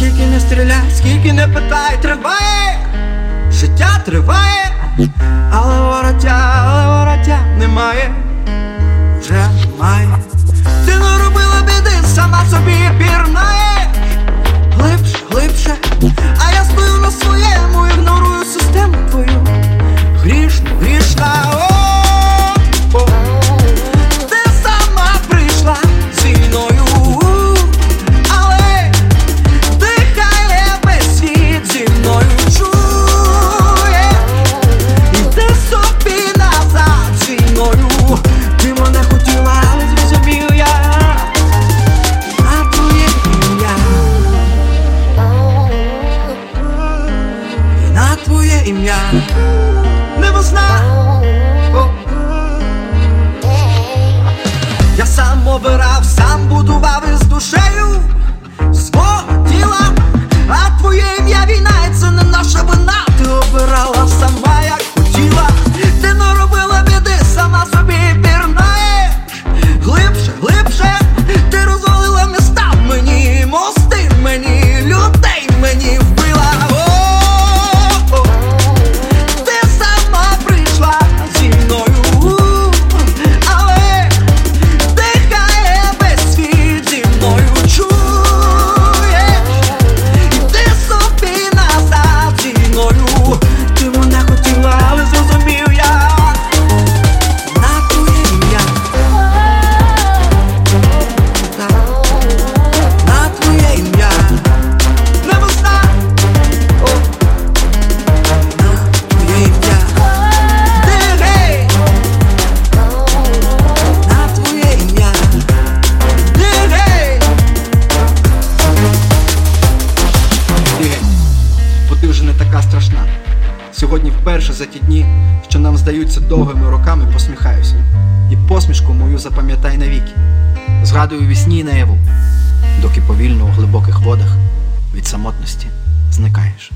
скільки не стріляй, скільки не питай, триває, життя триває, але воротя, але воротя немає. Never stop. сьогодні вперше за ті дні, що нам здаються довгими роками, посміхаюся, і посмішку мою запам'ятай навіки. Згадую вісні наяву, доки повільно у глибоких водах від самотності зникаєш.